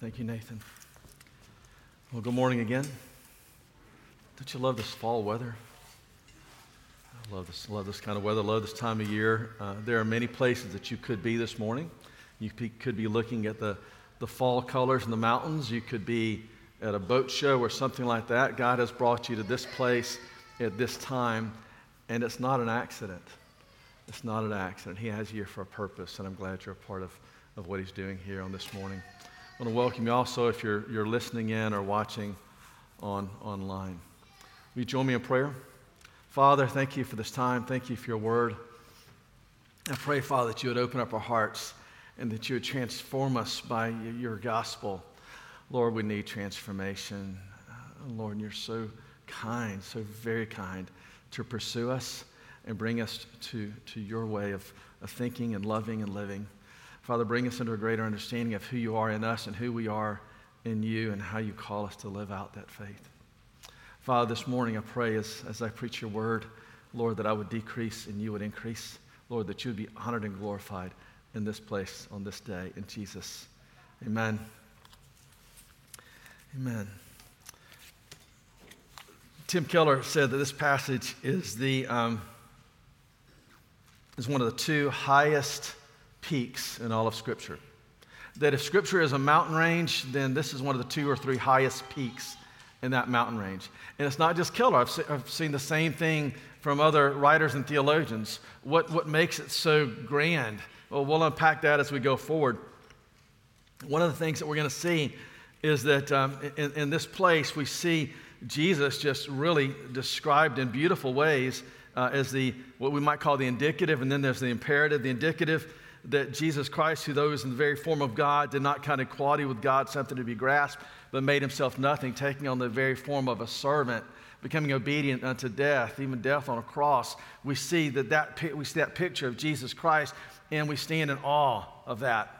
Thank you, Nathan. Well, good morning again. Don't you love this fall weather? I love this, love this kind of weather, love this time of year. Uh, there are many places that you could be this morning. You could be looking at the, the fall colors in the mountains. You could be at a boat show or something like that. God has brought you to this place at this time, and it's not an accident. It's not an accident. He has you here for a purpose, and I'm glad you're a part of, of what He's doing here on this morning. I want to welcome you also if you're, you're listening in or watching on online. Will you join me in prayer? Father, thank you for this time. Thank you for your word. I pray, Father, that you would open up our hearts and that you would transform us by your gospel. Lord, we need transformation. Uh, Lord, you're so kind, so very kind to pursue us and bring us to, to your way of, of thinking and loving and living. Father, bring us into a greater understanding of who you are in us and who we are in you and how you call us to live out that faith. Father, this morning I pray as, as I preach your word, Lord, that I would decrease and you would increase. Lord, that you would be honored and glorified in this place on this day. In Jesus, amen. Amen. Tim Keller said that this passage is, the, um, is one of the two highest peaks in all of Scripture. That if Scripture is a mountain range, then this is one of the two or three highest peaks in that mountain range. And it's not just Keller, I've, se- I've seen the same thing from other writers and theologians. What, what makes it so grand? Well, we'll unpack that as we go forward. One of the things that we're going to see is that um, in, in this place we see Jesus just really described in beautiful ways uh, as the what we might call the indicative, and then there's the imperative. The indicative that Jesus Christ, who though was in the very form of God, did not count equality with God something to be grasped, but made himself nothing, taking on the very form of a servant, becoming obedient unto death, even death on a cross. We see that, that we see that picture of Jesus Christ, and we stand in awe of that.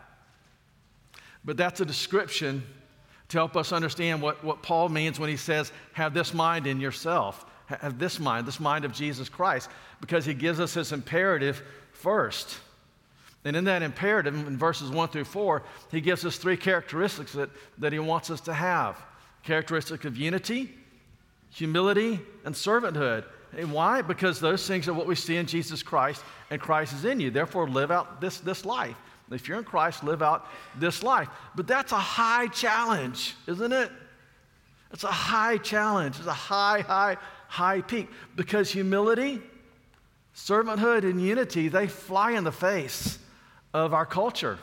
But that's a description to help us understand what, what Paul means when he says, have this mind in yourself. Have this mind, this mind of Jesus Christ, because he gives us this imperative first. And in that imperative, in verses 1 through 4, he gives us three characteristics that, that he wants us to have characteristic of unity, humility, and servanthood. And why? Because those things are what we see in Jesus Christ, and Christ is in you. Therefore, live out this, this life. If you're in Christ, live out this life. But that's a high challenge, isn't it? It's a high challenge. It's a high, high, high peak. Because humility, servanthood, and unity, they fly in the face of our culture.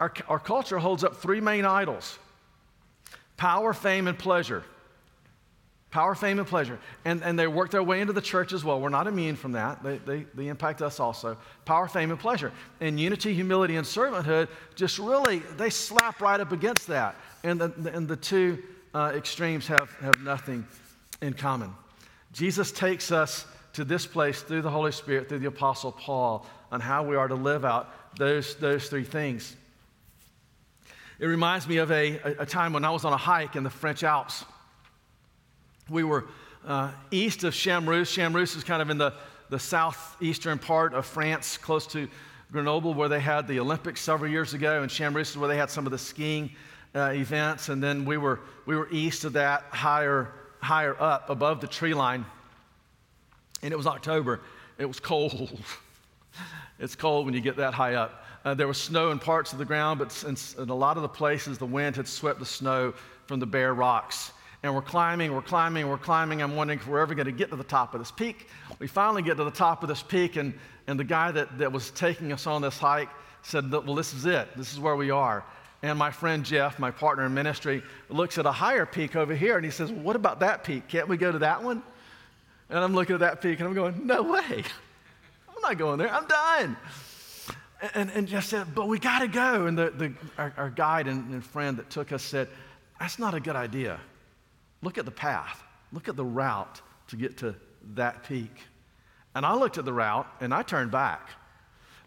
Our, our culture holds up three main idols power, fame, and pleasure. Power, fame, and pleasure. And, and they work their way into the church as well. We're not immune from that. They, they, they impact us also. Power, fame, and pleasure. And unity, humility, and servanthood just really, they slap right up against that. And the, and the two uh, extremes have, have nothing in common. Jesus takes us to this place through the Holy Spirit, through the Apostle Paul, on how we are to live out those, those three things. It reminds me of a, a, time when I was on a hike in the French Alps. We were uh, east of Chamrousse. Chamrousse is kind of in the, the southeastern part of France, close to Grenoble, where they had the Olympics several years ago, and Chamrousse is where they had some of the skiing uh, events. And then we were, we were east of that, higher, higher up above the tree line. And it was October. It was cold. it's cold when you get that high up. Uh, there was snow in parts of the ground, but in, in a lot of the places, the wind had swept the snow from the bare rocks. And we're climbing, we're climbing, we're climbing. I'm wondering if we're ever going to get to the top of this peak. We finally get to the top of this peak, and, and the guy that, that was taking us on this hike said, Well, this is it. This is where we are. And my friend Jeff, my partner in ministry, looks at a higher peak over here and he says, What about that peak? Can't we go to that one? And I'm looking at that peak and I'm going, No way. Not going there. I'm done. And, and Jeff said, But we got to go. And the, the, our, our guide and, and friend that took us said, That's not a good idea. Look at the path, look at the route to get to that peak. And I looked at the route and I turned back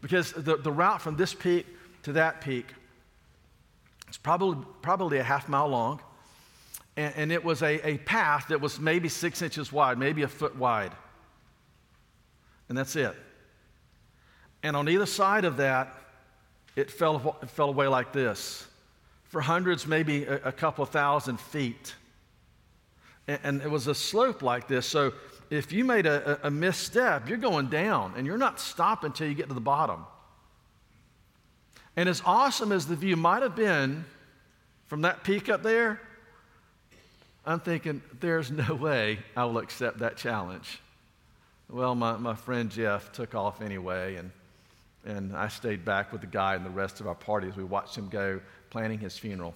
because the, the route from this peak to that peak it's probably, probably a half mile long. And, and it was a, a path that was maybe six inches wide, maybe a foot wide. And that's it. And on either side of that, it fell, it fell away like this for hundreds, maybe a, a couple of thousand feet. And, and, it was a slope like this. So if you made a, a, a misstep, you're going down and you're not stopping until you get to the bottom. And as awesome as the view might have been from that peak up there, I'm thinking, there's no way I will accept that challenge. Well, my, my friend Jeff took off anyway, and, and I stayed back with the guy and the rest of our party as we watched him go planning his funeral.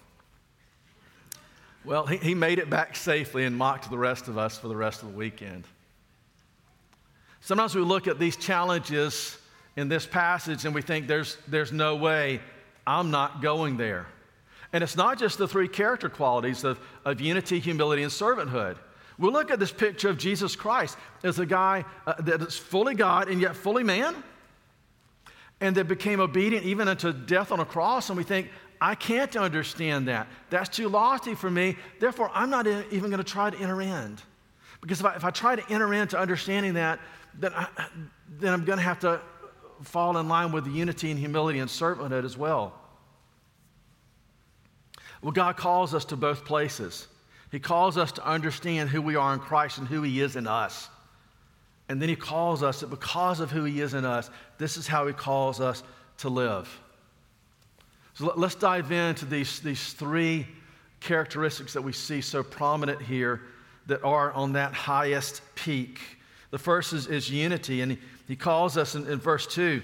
Well, he, he made it back safely and mocked the rest of us for the rest of the weekend. Sometimes we look at these challenges in this passage and we think there's, there's no way I'm not going there. And it's not just the three character qualities of, of unity, humility, and servanthood. We look at this picture of Jesus Christ as a guy uh, that is fully God and yet fully man, and that became obedient even unto death on a cross. And we think, I can't understand that. That's too lofty for me. Therefore, I'm not even going to try to enter in. Because if I, if I try to enter into understanding that, then, I, then I'm going to have to fall in line with the unity and humility and servanthood as well. Well, God calls us to both places. He calls us to understand who we are in Christ and who He is in us. And then He calls us that because of who He is in us, this is how He calls us to live. So let's dive into these, these three characteristics that we see so prominent here that are on that highest peak. The first is, is unity, and he, calls us in, in verse 2.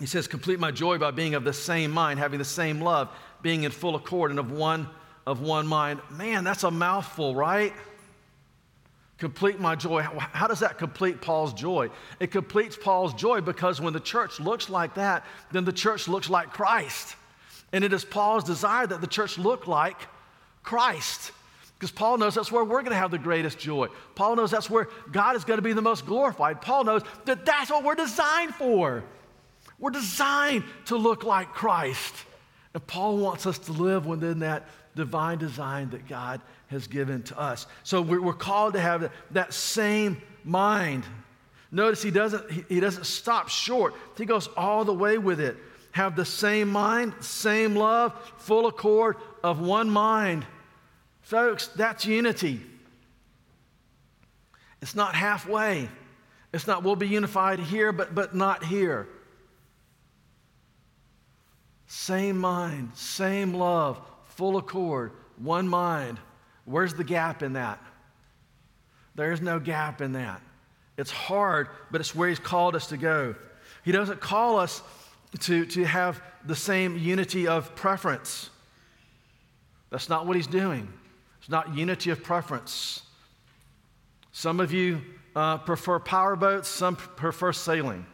He says, Complete my joy by being of the same mind, having the same love, being in full accord and of one, of one mind. Man, that's a mouthful, right? Complete my joy. How does that complete Paul's joy? It completes Paul's joy because when the church looks like that, then the church looks like Christ. And it is Paul's desire that the church look like Christ. Because Paul knows that's where we're going to have the greatest joy. Paul knows that's where God is going to be the most glorified. Paul knows that that's what we're designed for. We're designed to look like Christ. And Paul wants us to live within that divine design that God has given to us. So we're, called to have that same mind. Notice he doesn't, he doesn't stop short, he goes all the way with it. Have the same mind, same love, full accord of one mind Folks, that's unity. It's not halfway. It's not we'll be unified here, but, but not here. Same mind, same love, full accord, one mind. Where's the gap in that? There's no gap in that. It's hard, but it's where He's called us to go. He doesn't call us to, to have the same unity of preference. That's not what He's doing. It's not unity of preference. Some of you uh, prefer powerboats, some prefer sailing.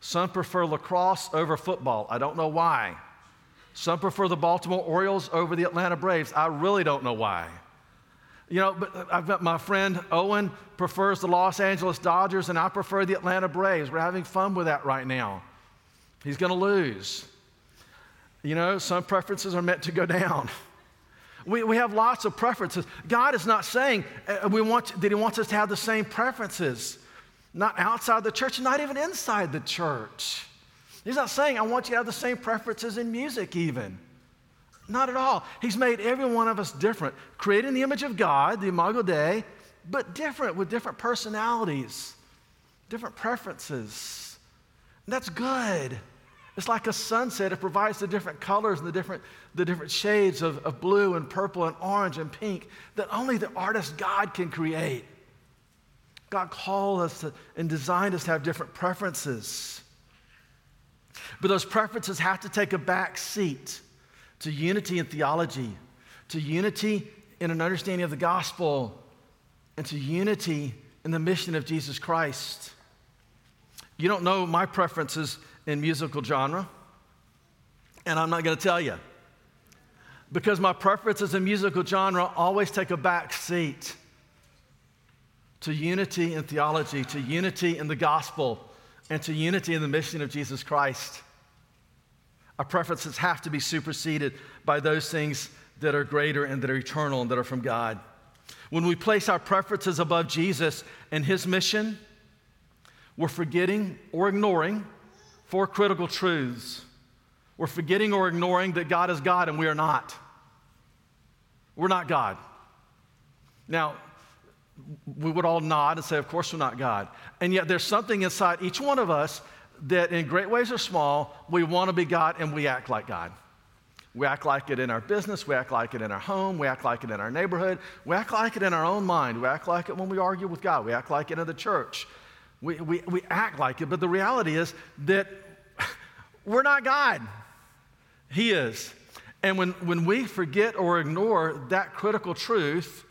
Some prefer lacrosse over football. I don't know why. Some prefer the Baltimore Orioles over the Atlanta Braves. I really don't know why. You know, but I've got my friend Owen prefers the Los Angeles Dodgers, and I prefer the Atlanta Braves. We're having fun with that right now. He's going to lose. You know, some preferences are meant to go down. We, we have lots of preferences. God is not saying uh, we want, that He wants us to have the same preferences, not outside the church, not even inside the church. He's not saying, I want you to have the same preferences in music, even. Not at all. He's made every one of us different, creating the image of God, the Imago Dei, but different with different personalities, different preferences. And that's good. It's like a sunset. It provides the different colors and the different, the different shades of, of blue and purple and orange and pink that only the artist God can create. God called us to, and designed us to have different preferences. But those preferences have to take a back seat to unity in theology, to unity in an understanding of the gospel, and to unity in the mission of Jesus Christ. You don't know my preferences in musical genre, and I'm not going to tell you. Because my preferences in musical genre always take a back seat to unity in theology, to unity in the gospel, and to unity in the mission of Jesus Christ. Our preferences have to be superseded by those things that are greater and that are eternal and that are from God. When we place our preferences above Jesus and his mission, we're forgetting or ignoring four critical truths. We're forgetting or ignoring that God is God and we are not. We're not God. Now, we would all nod and say, Of course, we're not God. And yet, there's something inside each one of us that, in great ways or small, we want to be God and we act like God. We act like it in our business. We act like it in our home. We act like it in our neighborhood. We act like it in our own mind. We act like it when we argue with God. We act like it in the church. We, we, we act like it, but the reality is that we're not God. He is. And when, when we forget or ignore that critical truth,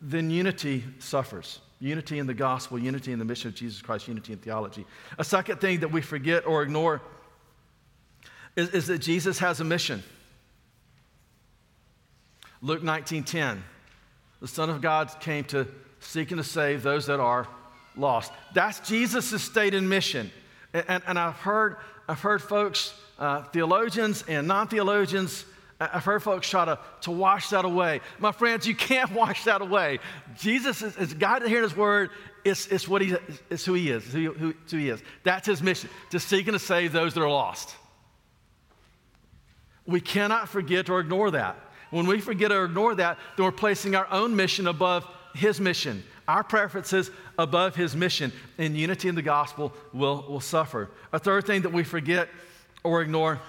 then unity suffers. Unity in the gospel, unity in the mission of Jesus Christ, unity in theology. A second thing that we forget or ignore is, is that Jesus has a mission. Luke 19:10. The Son of God came to seeking to save those that are lost. That's Jesus' state and mission. And, and, and I've, heard, I've heard folks, uh, theologians and non theologians, I've heard folks try to, to wash that away. My friends, you can't wash that away. Jesus is, is God to hear his word. It's, it's, what he, it's who he is, who, who, who he is. That's his mission, to seek and to save those that are lost. We cannot forget or ignore that. When we forget or ignore that, then we're placing our own mission above his mission. Our preferences above his mission and unity in the gospel will, will suffer. A third thing that we forget or ignore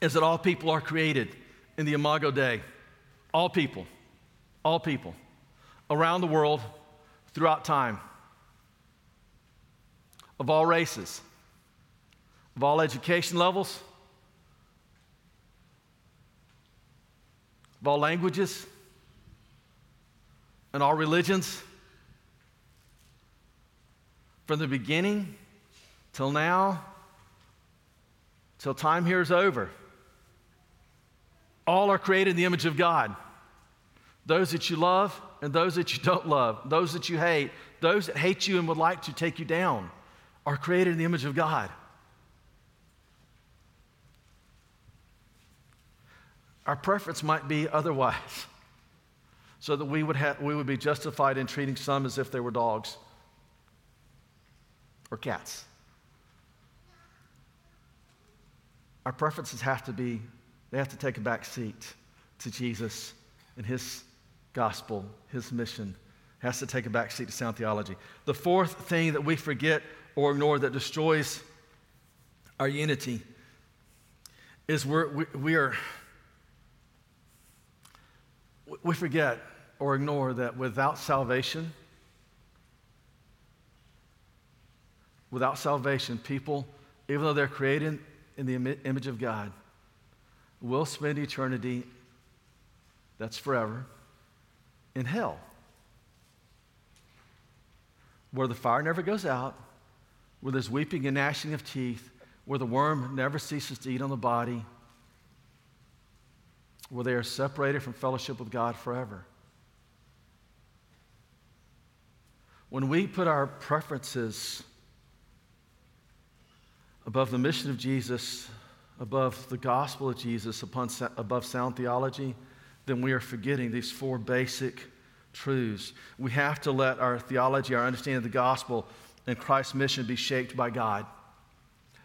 is that all people are created in the Imago Dei. All people, all people around the world, throughout time, of all races, of all education levels, of all languages, and all religions from the beginning till now, till time here is over. All are created in the image of God. Those that you love and those that you don't love, those that you hate, those that hate you and would like to take you down are created in the image of God. Our preference might be otherwise so that we would, have, we would be justified in treating some as if they were dogs or cats. Our preferences have to be, they have to take a back seat to Jesus and his gospel, his mission. It has to take a back seat to sound theology. The fourth thing that we forget or ignore that destroys our unity is we're, we, we are, we forget or ignore that without salvation, without salvation, people, even though they're created in the image of God, will spend eternity that's forever in hell, where the fire never goes out, where there's weeping and gnashing of teeth, where the worm never ceases to eat on the body, where they are separated from fellowship with God forever. When we put our preferences above the mission of Jesus, above the gospel of Jesus, upon, above sound theology, then we are forgetting these four basic truths. We have to let our theology, our understanding of the gospel and Christ's mission be shaped by God,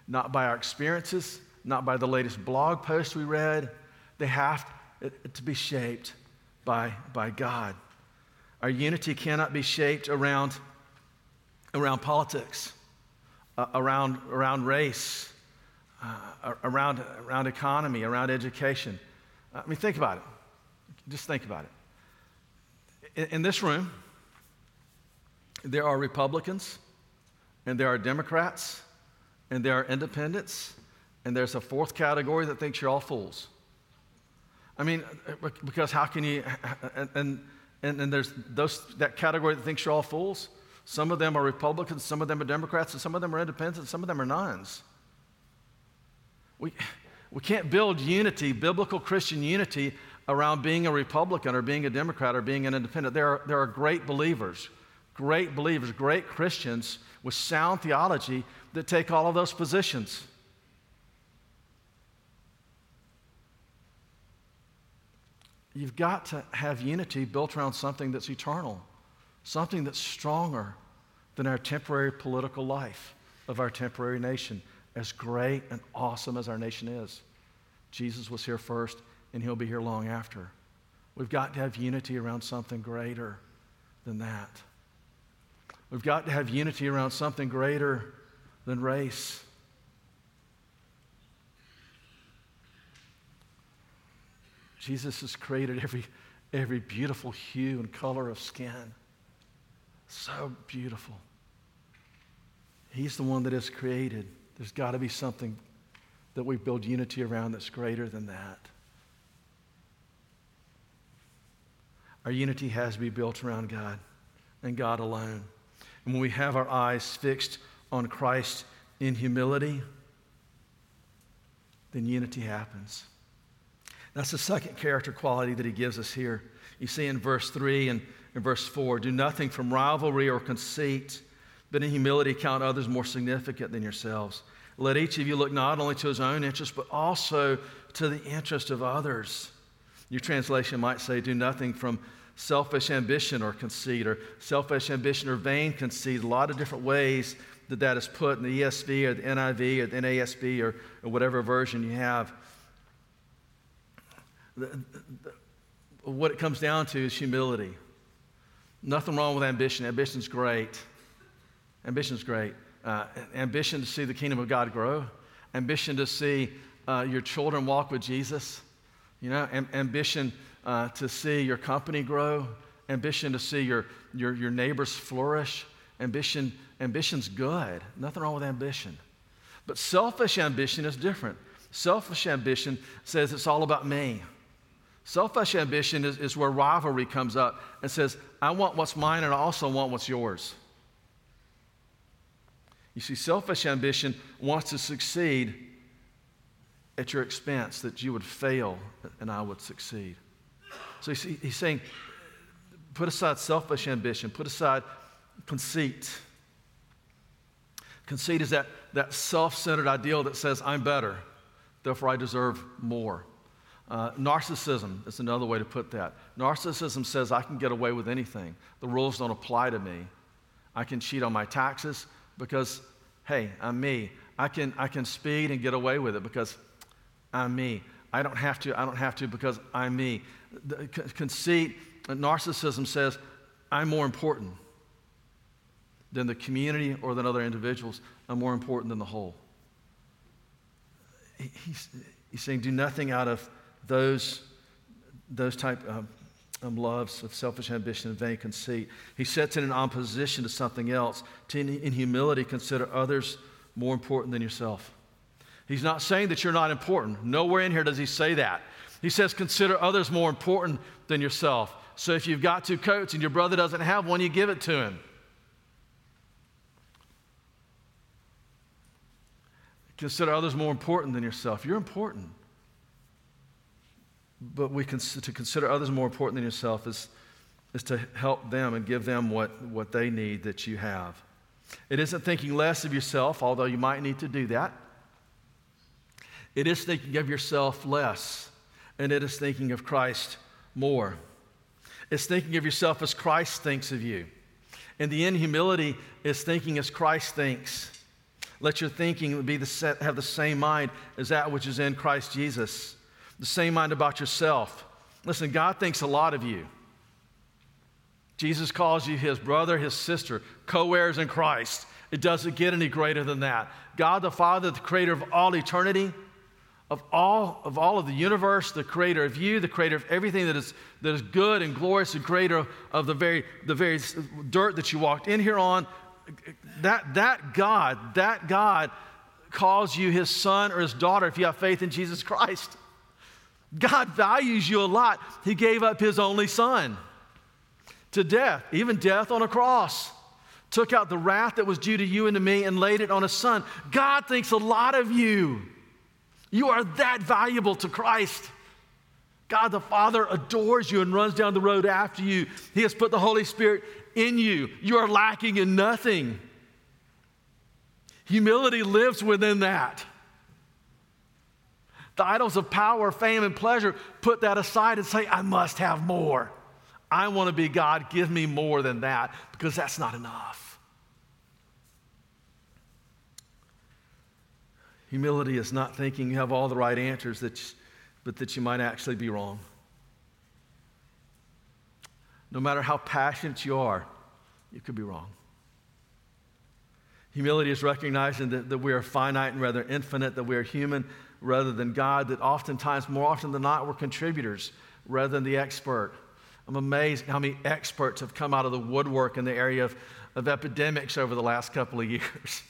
not by our experiences, not by the latest blog post we read. They have to be shaped by, by God. Our unity cannot be shaped around, around politics, uh, around, around race, uh, around, around economy, around education. I mean, think about it. Just think about it. In, in this room, there are Republicans, and there are Democrats, and there are independents, and there's a fourth category that thinks you're all fools. I mean, uh, because how can you, uh, uh, and, and, and there's those, that category that thinks you're all fools. Some of them are Republicans, some of them are Democrats, and some of them are independents, some of them are nuns. We, we can't build unity, biblical Christian unity, around being a Republican or being a Democrat or being an independent. There are, there are great believers, great believers, great Christians with sound theology that take all of those positions. You've got to have unity built around something that's eternal, something that's stronger than our temporary political life of our temporary nation, as great and awesome as our nation is. Jesus was here first, and he'll be here long after. We've got to have unity around something greater than that. We've got to have unity around something greater than race. Jesus has created every, every beautiful hue and color of skin. So beautiful. He's the one that has created. There's got to be something that we build unity around that's greater than that. Our unity has to be built around God and God alone. And when we have our eyes fixed on Christ in humility, then unity happens. That's the second character quality that he gives us here. You see in verse 3 and in verse 4 do nothing from rivalry or conceit, but in humility count others more significant than yourselves. Let each of you look not only to his own interest, but also to the interest of others. Your translation might say, do nothing from selfish ambition or conceit, or selfish ambition or vain conceit. A lot of different ways that that is put in the ESV or the NIV or the NASB or, or whatever version you have. The, the, what it comes down to is humility. Nothing wrong with ambition. Ambition's great. Ambition's great. Uh, ambition to see the kingdom of God grow. Ambition to see uh, your children walk with Jesus. You know, am- ambition uh, to see your company grow, ambition to see your, your, your neighbors flourish. Ambition, ambition's good. Nothing wrong with ambition. But selfish ambition is different. Selfish ambition says it's all about me. Selfish ambition is, is where rivalry comes up and says, I want what's mine and I also want what's yours. You see, selfish ambition wants to succeed at your expense, that you would fail and I would succeed. So he's, he's saying, put aside selfish ambition, put aside conceit. Conceit is that, that self centered ideal that says, I'm better, therefore I deserve more. Uh, narcissism is another way to put that. Narcissism says, I can get away with anything. The rules don't apply to me. I can cheat on my taxes because, hey, I'm me. I can, I can speed and get away with it because I'm me. I don't have to, I don't have to because I'm me. The conceit, narcissism says, I'm more important than the community or than other individuals. I'm more important than the whole. He's, he's saying, do nothing out of those, those type of um, loves of selfish ambition and vain conceit. He sets it in opposition to something else. To, in, in humility, consider others more important than yourself. He's not saying that you're not important. Nowhere in here does he say that. He says, consider others more important than yourself. So if you've got two coats and your brother doesn't have one, you give it to him. Consider others more important than yourself. You're important. But we to consider others more important than yourself is, is to help them and give them what, what they need that you have. It isn't thinking less of yourself, although you might need to do that. It is thinking of yourself less, and it is thinking of Christ more. It's thinking of yourself as Christ thinks of you. And the inhumility is thinking as Christ thinks. Let your thinking be the have the same mind as that which is in Christ Jesus, the same mind about yourself. Listen, God thinks a lot of you. Jesus calls you his brother, his sister, co heirs in Christ. It doesn't get any greater than that. God the Father, the creator of all eternity, of all of all of the universe, the creator of you, the creator of everything that is that is good and glorious, the creator of, the very the very dirt that you walked in here on. That that God, that God calls you his son or his daughter if you have faith in Jesus Christ. God values you a lot. He gave up his only son to death, even death on a cross. Took out the wrath that was due to you and to me and laid it on his son. God thinks a lot of you. You are that valuable to Christ. God the Father adores you and runs down the road after you. He has put the Holy Spirit in you. You are lacking in nothing. Humility lives within that. The idols of power, fame, and pleasure, put that aside and say, I must have more. I want to be God. Give me more than that because that's not enough. Humility is not thinking you have all the right answers, that, but that you might actually be wrong. No matter how passionate you are, you could be wrong. Humility is recognizing that, that we are finite and rather infinite, that we are human rather than God, that oftentimes, more often than not, we're contributors rather than the expert. I'm amazed how many experts have come out of the woodwork in the area of, of epidemics over the last couple of years.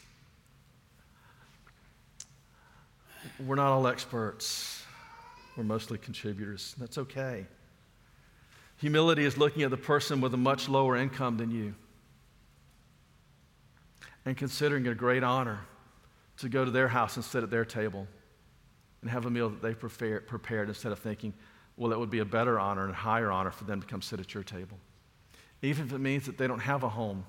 We're not all experts, we're mostly contributors. That's okay. Humility is looking at the person with a much lower income than you and considering it a great honor to go to their house and sit at their table and have a meal that they prepared, prepared instead of thinking, well, it would be a better honor and a higher honor for them to come sit at your table. Even if it means that they don't have a home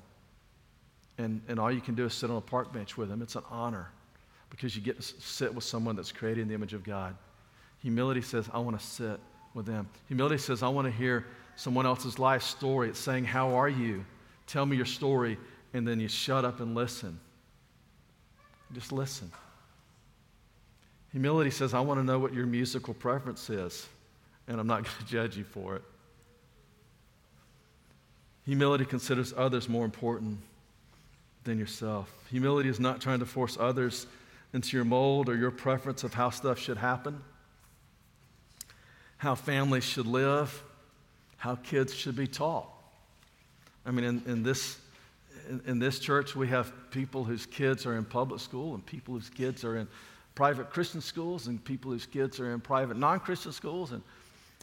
and, and all you can do is sit on a park bench with them, it's an honor because you get to sit with someone that's created in the image of God. Humility says, I want to sit with them. Humility says, I want to hear someone else's life story. It's saying, How are you? Tell me your story. And then you shut up and listen. Just listen. Humility says, I want to know what your musical preference is, and I'm not going to judge you for it. Humility considers others more important than yourself. Humility is not trying to force others into your mold or your preference of how stuff should happen, how families should live, how kids should be taught. I mean, in, in this, in, in this church, we have people whose kids are in public school and people whose kids are in private Christian schools and people whose kids are in private non Christian schools and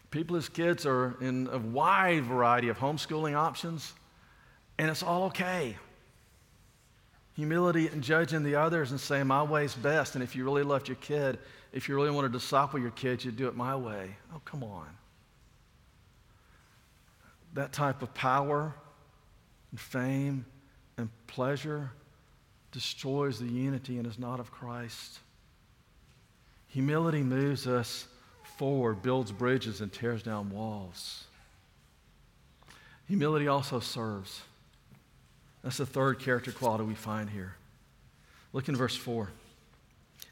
people whose kids are in a wide variety of homeschooling options. And it's all okay humility and judging the others and saying, My way's best. And if you really loved your kid, if you really wanted to disciple your kids, you'd do it my way. Oh, come on. That type of power and fame and pleasure destroys the unity and is not of Christ. Humility moves us forward, builds bridges, and tears down walls. Humility also serves. That's the third character quality we find here. Look in verse 4.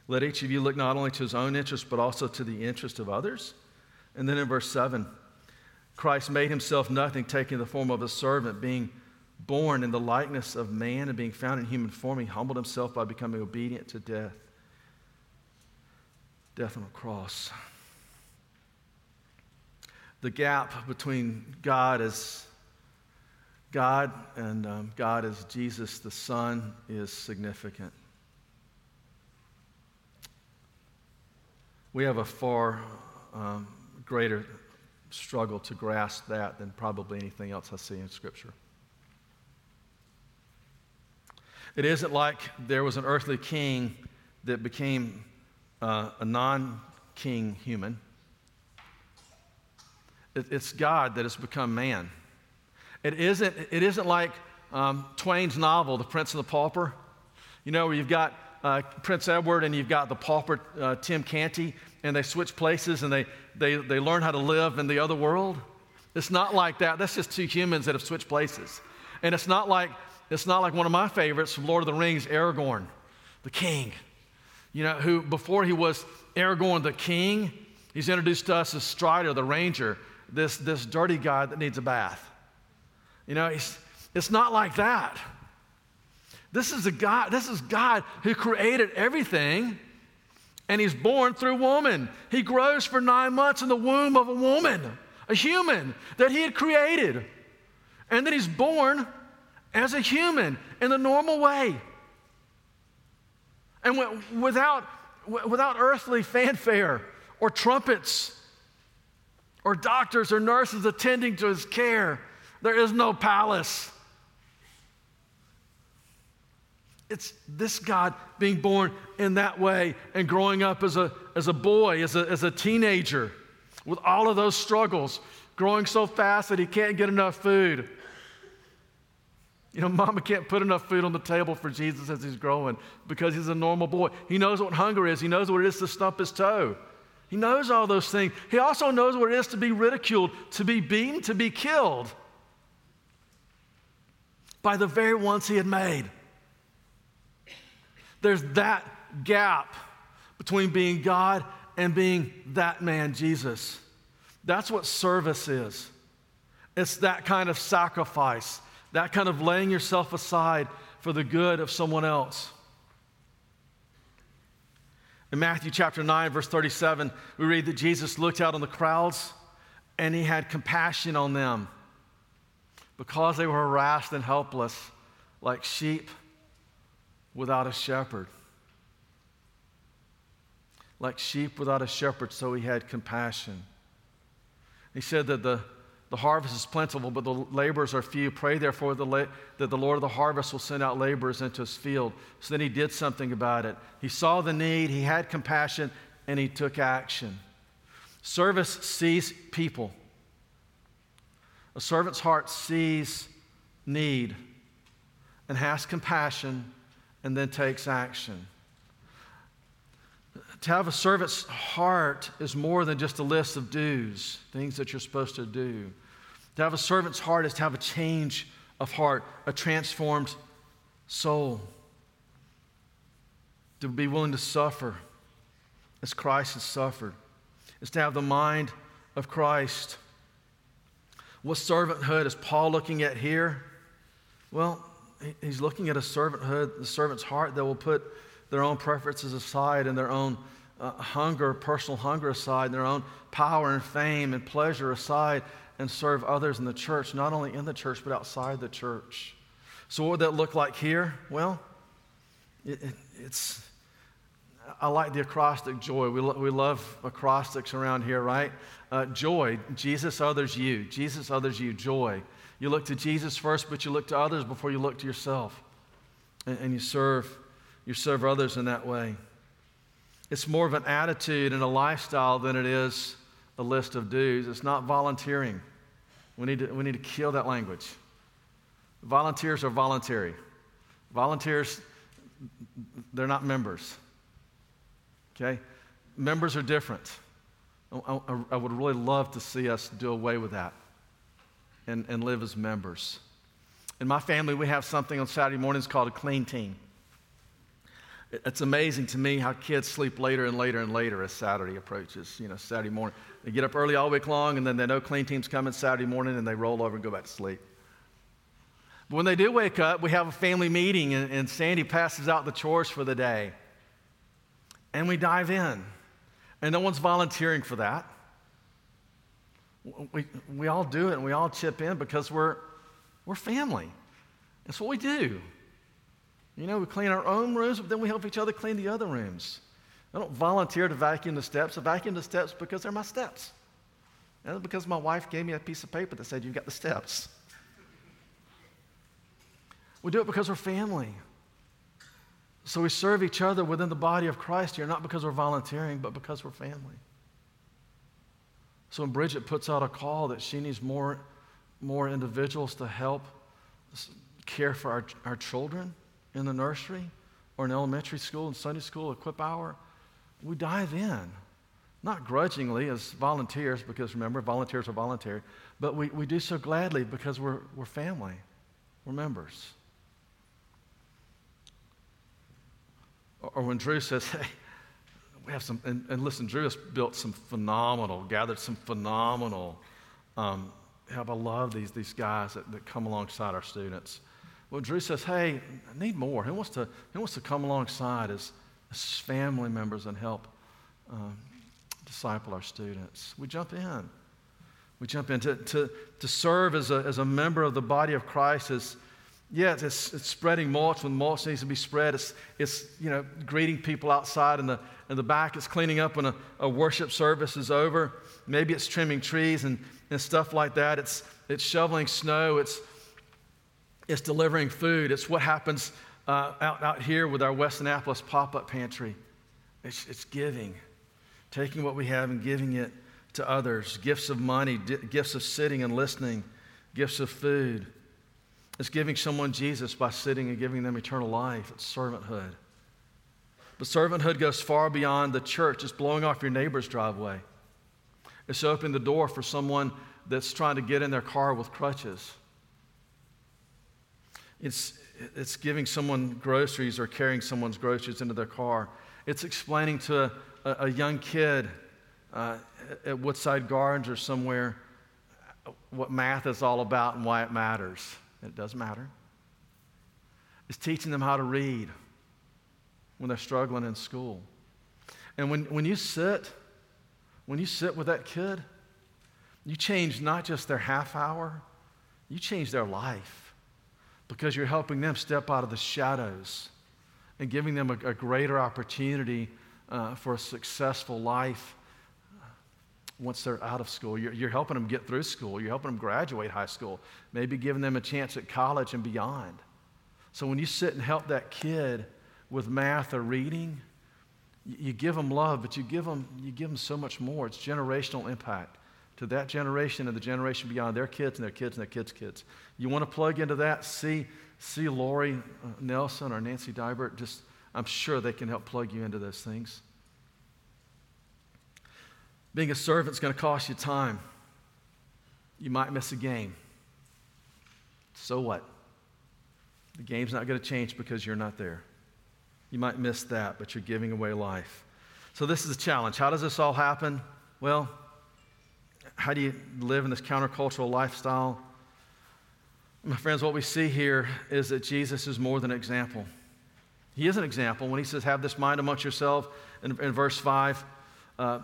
Let each of you look not only to his own interest, but also to the interest of others. And then in verse 7, Christ made himself nothing, taking the form of a servant, being born in the likeness of man and being found in human form. He humbled himself by becoming obedient to death. Death on a cross. The gap between God as God and um, God as Jesus the Son is significant. We have a far um, greater struggle to grasp that than probably anything else I see in Scripture. It isn't like there was an earthly king that became uh, a non king human. It, it's God that has become man. It isn't, it isn't like um, Twain's novel, The Prince and the Pauper. You know, where you've got uh, Prince Edward and you've got the pauper, uh, Tim Canty, and they switch places and they, they, they learn how to live in the other world. It's not like that. That's just two humans that have switched places. And it's not like, it's not like one of my favorites from Lord of the Rings, Aragorn, the king. You know, who before he was Aragorn the king, he's introduced to us as Strider, the ranger, this, this dirty guy that needs a bath. You know, it's, not like that. This is a God, this is God who created everything, and he's born through woman. He grows for nine months in the womb of a woman, a human that he had created. And then he's born as a human in the normal way. And without, without earthly fanfare or trumpets or doctors or nurses attending to his care, there is no palace. It's this God being born in that way and growing up as a, as a boy, as a, as a teenager, with all of those struggles, growing so fast that he can't get enough food. You know, mama can't put enough food on the table for Jesus as he's growing because he's a normal boy. He knows what hunger is, he knows what it is to stump his toe. He knows all those things. He also knows what it is to be ridiculed, to be beaten, to be killed by the very ones he had made. There's that gap between being God and being that man, Jesus. That's what service is. It's that kind of sacrifice, that kind of laying yourself aside for the good of someone else. In Matthew chapter 9, verse 37, we read that Jesus looked out on the crowds and he had compassion on them because they were harassed and helpless like sheep without a shepherd. Like sheep without a shepherd, so he had compassion. He said that the, the harvest is plentiful, but the laborers are few. Pray, therefore, the la- that the Lord of the harvest will send out laborers into his field. So then he did something about it. He saw the need, he had compassion, and he took action. Service sees people. A servant's heart sees need and has compassion and then takes action. To have a servant's heart is more than just a list of do's, things that you're supposed to do. To have a servant's heart is to have a change of heart, a transformed soul. To be willing to suffer as Christ has suffered, is to have the mind of Christ. What servanthood is Paul looking at here? Well, he's looking at a servanthood, the servant's heart that will put their own preferences aside and their own uh, hunger, personal hunger aside, and their own power and fame and pleasure aside and serve others in the church, not only in the church, but outside the church. So, what would that look like here? Well, it, it, it's, I like the acrostic joy. We, lo- we love acrostics around here, right? Uh, joy, Jesus, others, you. Jesus, others, you. Joy. You look to Jesus first, but you look to others before you look to yourself. And, and you serve, you serve others in that way. It's more of an attitude and a lifestyle than it is a list of do's. It's not volunteering. We need to, we need to kill that language. Volunteers are voluntary. Volunteers, they're not members. Okay? Members are different. I, I, I would really love to see us do away with that and, and live as members. In my family, we have something on Saturday mornings called a clean team. It's amazing to me how kids sleep later and later and later as Saturday approaches. You know, Saturday morning. They get up early all week long, and then they know clean team's coming Saturday morning, and they roll over and go back to sleep. But when they do wake up, we have a family meeting, and, and Sandy passes out the chores for the day. And we dive in. And no one's volunteering for that. We, we all do it and we all chip in because we're, we're family. That's what we do. You know, we clean our own rooms, but then we help each other clean the other rooms. I don't volunteer to vacuum the steps. I vacuum the steps because they're my steps. And because my wife gave me a piece of paper that said, You've got the steps. We do it because we're family. So we serve each other within the body of Christ here, not because we're volunteering, but because we're family. So when Bridget puts out a call that she needs more, more individuals to help care for our, our children in the nursery or in elementary school and Sunday school, equip hour, we dive in. Not grudgingly as volunteers, because remember, volunteers are voluntary, but we, we do so gladly because we're, we're family, we're members. Or, or when Drew says, hey, we have some, and, and, listen, Drew has built some phenomenal, gathered some phenomenal, um, I love these, these guys that, that come alongside our students. Well, Drew says, hey, I need more. Who wants to, who wants to come alongside as, as family members and help um, disciple our students? We jump in. We jump in to, to, to serve as a, as a member of the body of Christ is, yeah, it's, it's spreading mulch when mulch needs to be spread. It's, it's you know, greeting people outside in the, in the back. It's cleaning up when a, a worship service is over. Maybe it's trimming trees and, and stuff like that. It's, it's shoveling snow. It's, it's delivering food. It's what happens uh, out, out here with our West Annapolis pop up pantry. It's, it's giving, taking what we have and giving it to others gifts of money, gifts of sitting and listening, gifts of food. It's giving someone Jesus by sitting and giving them eternal life. It's servanthood. But servanthood goes far beyond the church. It's blowing off your neighbor's driveway. It's opening the door for someone that's trying to get in their car with crutches. It's, it's giving someone groceries or carrying someone's groceries into their car. It's explaining to a, a young kid uh, at Woodside Gardens or somewhere what math is all about and why it matters. It does matter. It's teaching them how to read when they're struggling in school. And when, when you sit, when you sit with that kid, you change not just their half hour, you change their life because you're helping them step out of the shadows and giving them a, a greater opportunity uh, for a successful life once they're out of school. You're, you're, helping them get through school. You're helping them graduate high school, maybe giving them a chance at college and beyond. So when you sit and help that kid with math or reading, you, you give them love, but you give them, you give them so much more. It's generational impact to that generation and the generation beyond, their kids and their kids and their kids' kids. You want to plug into that? See, see Lori uh, Nelson or Nancy Dybert. Just, I'm sure they can help plug you into those things. Being a servant is going to cost you time. You might miss a game. So what? The game's not going to change because you're not there. You might miss that, but you're giving away life. So, this is a challenge. How does this all happen? Well, how do you live in this countercultural lifestyle? My friends, what we see here is that Jesus is more than an example. He is an example when he says, Have this mind amongst yourself in, in verse 5. Uh,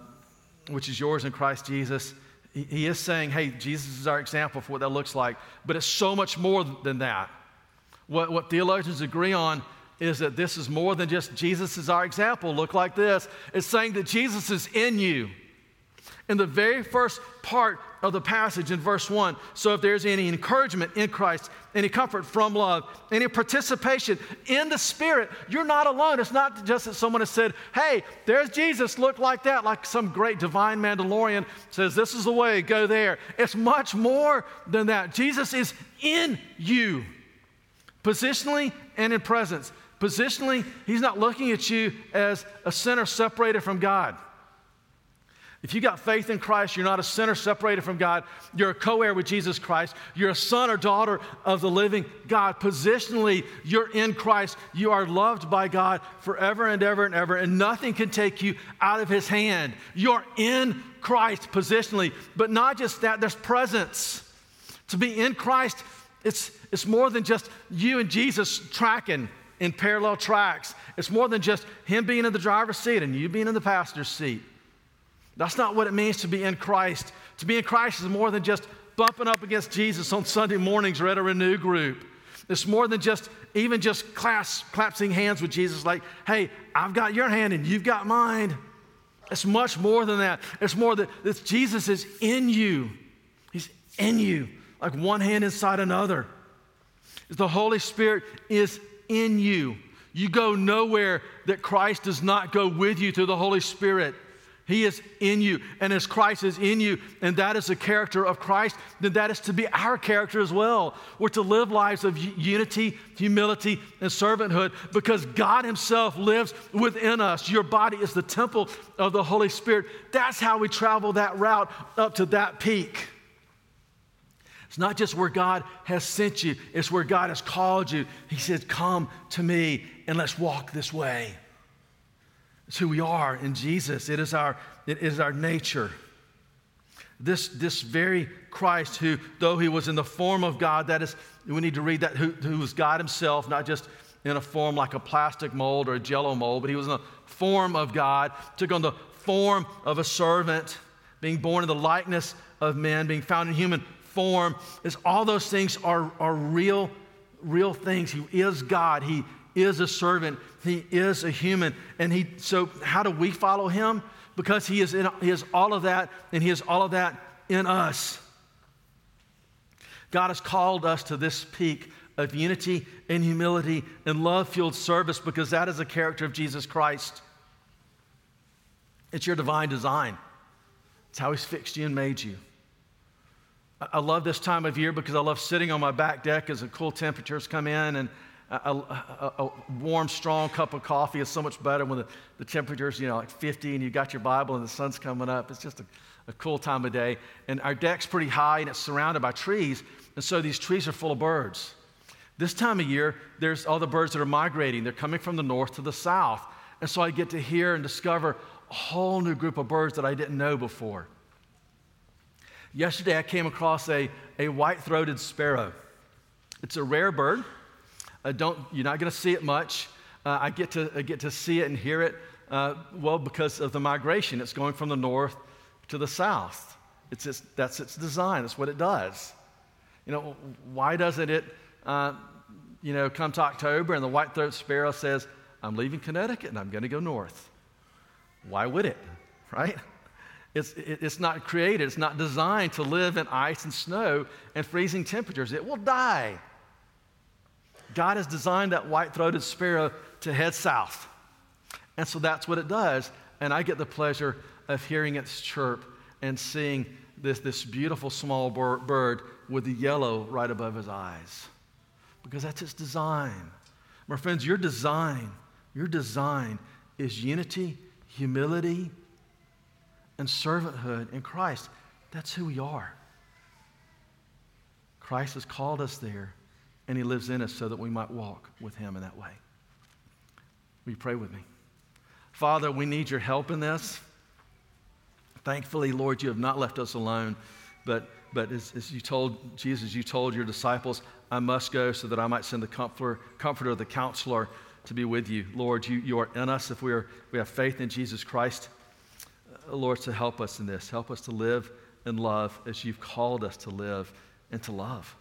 which is yours in Christ Jesus. He is saying, hey, Jesus is our example for what that looks like, but it's so much more than that. What, what theologians agree on is that this is more than just Jesus is our example, look like this. It's saying that Jesus is in you. In the very first part of the passage in verse 1. So, if there's any encouragement in Christ, any comfort from love, any participation in the Spirit, you're not alone. It's not just that someone has said, Hey, there's Jesus, look like that, like some great divine Mandalorian says, This is the way, go there. It's much more than that. Jesus is in you, positionally and in presence. Positionally, He's not looking at you as a sinner separated from God. If you got faith in Christ, you're not a sinner separated from God. You're a co heir with Jesus Christ. You're a son or daughter of the living God. Positionally, you're in Christ. You are loved by God forever and ever and ever, and nothing can take you out of His hand. You're in Christ positionally. But not just that, there's presence. To be in Christ, it's, it's more than just you and Jesus tracking in parallel tracks. It's more than just Him being in the driver's seat and you being in the passenger's seat. That's not what it means to be in Christ. To be in Christ is more than just bumping up against Jesus on Sunday mornings or at a renew group. It's more than just even just class, clasping hands with Jesus, like, hey, I've got your hand and you've got mine. It's much more than that. It's more that Jesus is in you. He's in you, like one hand inside another. The Holy Spirit is in you. You go nowhere that Christ does not go with you through the Holy Spirit. He is in you. And as Christ is in you, and that is the character of Christ, then that is to be our character as well. We're to live lives of unity, humility, and servanthood because God Himself lives within us. Your body is the temple of the Holy Spirit. That's how we travel that route up to that peak. It's not just where God has sent you, it's where God has called you. He said, Come to me and let's walk this way. It's who we are in Jesus. It is our, it is our nature. This, this very Christ, who, though he was in the form of God, that is, we need to read that, who, who was God himself, not just in a form like a plastic mold or a jello mold, but he was in the form of God, took on the form of a servant, being born in the likeness of men, being found in human form. Is all those things are, are real, real things. He is God. He is a servant. He is a human. And he so how do we follow him? because he is, in, he is all of that, and he is all of that in us. God has called us to this peak of unity and humility and love fueled service because that is the character of Jesus Christ. It's your divine design, it's how He's fixed you and made you. I love this time of year because I love sitting on my back deck as the cool temperatures come in and a, a, a, warm, strong cup of coffee is so much better when the, the temperature's, you know, like 50 and you got your Bible and the sun's coming up. It's just a, a cool time of day. And our deck's pretty high and it's surrounded by trees. And so these trees are full of birds. This time of year, there's all the birds that are migrating. They're coming from the north to the south. And so I get to hear and discover a whole new group of birds that I didn't know before. Yesterday, I came across a, a white throated sparrow. It's a rare bird. Uh, don't, you're not going to see it much. Uh, I, get to, I get to see it and hear it, uh, well, because of the migration. It's going from the north to the south. It's its, that's its design, that's what it does. You know, why doesn't it, uh, you know, come to October and the white throated sparrow says, I'm leaving Connecticut and I'm going to go north? Why would it, right? It's, it's not created, it's not designed to live in ice and snow and freezing temperatures. It will die. God has designed that white throated sparrow to head south. And so that's what it does. And I get the pleasure of hearing its chirp and seeing this, this beautiful small bird with the yellow right above his eyes. Because that's its design. My friends, your design, your design is unity, humility, and servanthood in Christ. That's who we are. Christ has called us there and He lives in us so that we might walk with Him in that way. Will you pray with me? Father, we need your help in this. Thankfully, Lord, you have not left us alone, but, but as, as you told Jesus, you told your disciples, I must go so that I might send the comforter, comforter the counselor to be with you. Lord, you, you are in us if we, are, we have faith in Jesus Christ. Uh, Lord, to help us in this. Help us to live and love as you've called us to live and to love.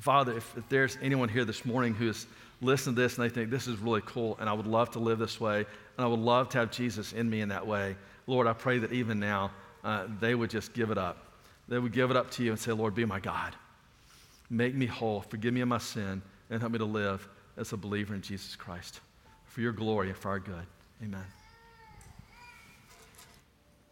Father, if, if there's anyone here this morning who has listened to this and they think this is really cool and I would love to live this way and I would love to have Jesus in me in that way, Lord, I pray that even now uh, they would just give it up. They would give it up to you and say, Lord, be my God. Make me whole, forgive me of my sin, and help me to live as a believer in Jesus Christ for your glory and for our good. Amen.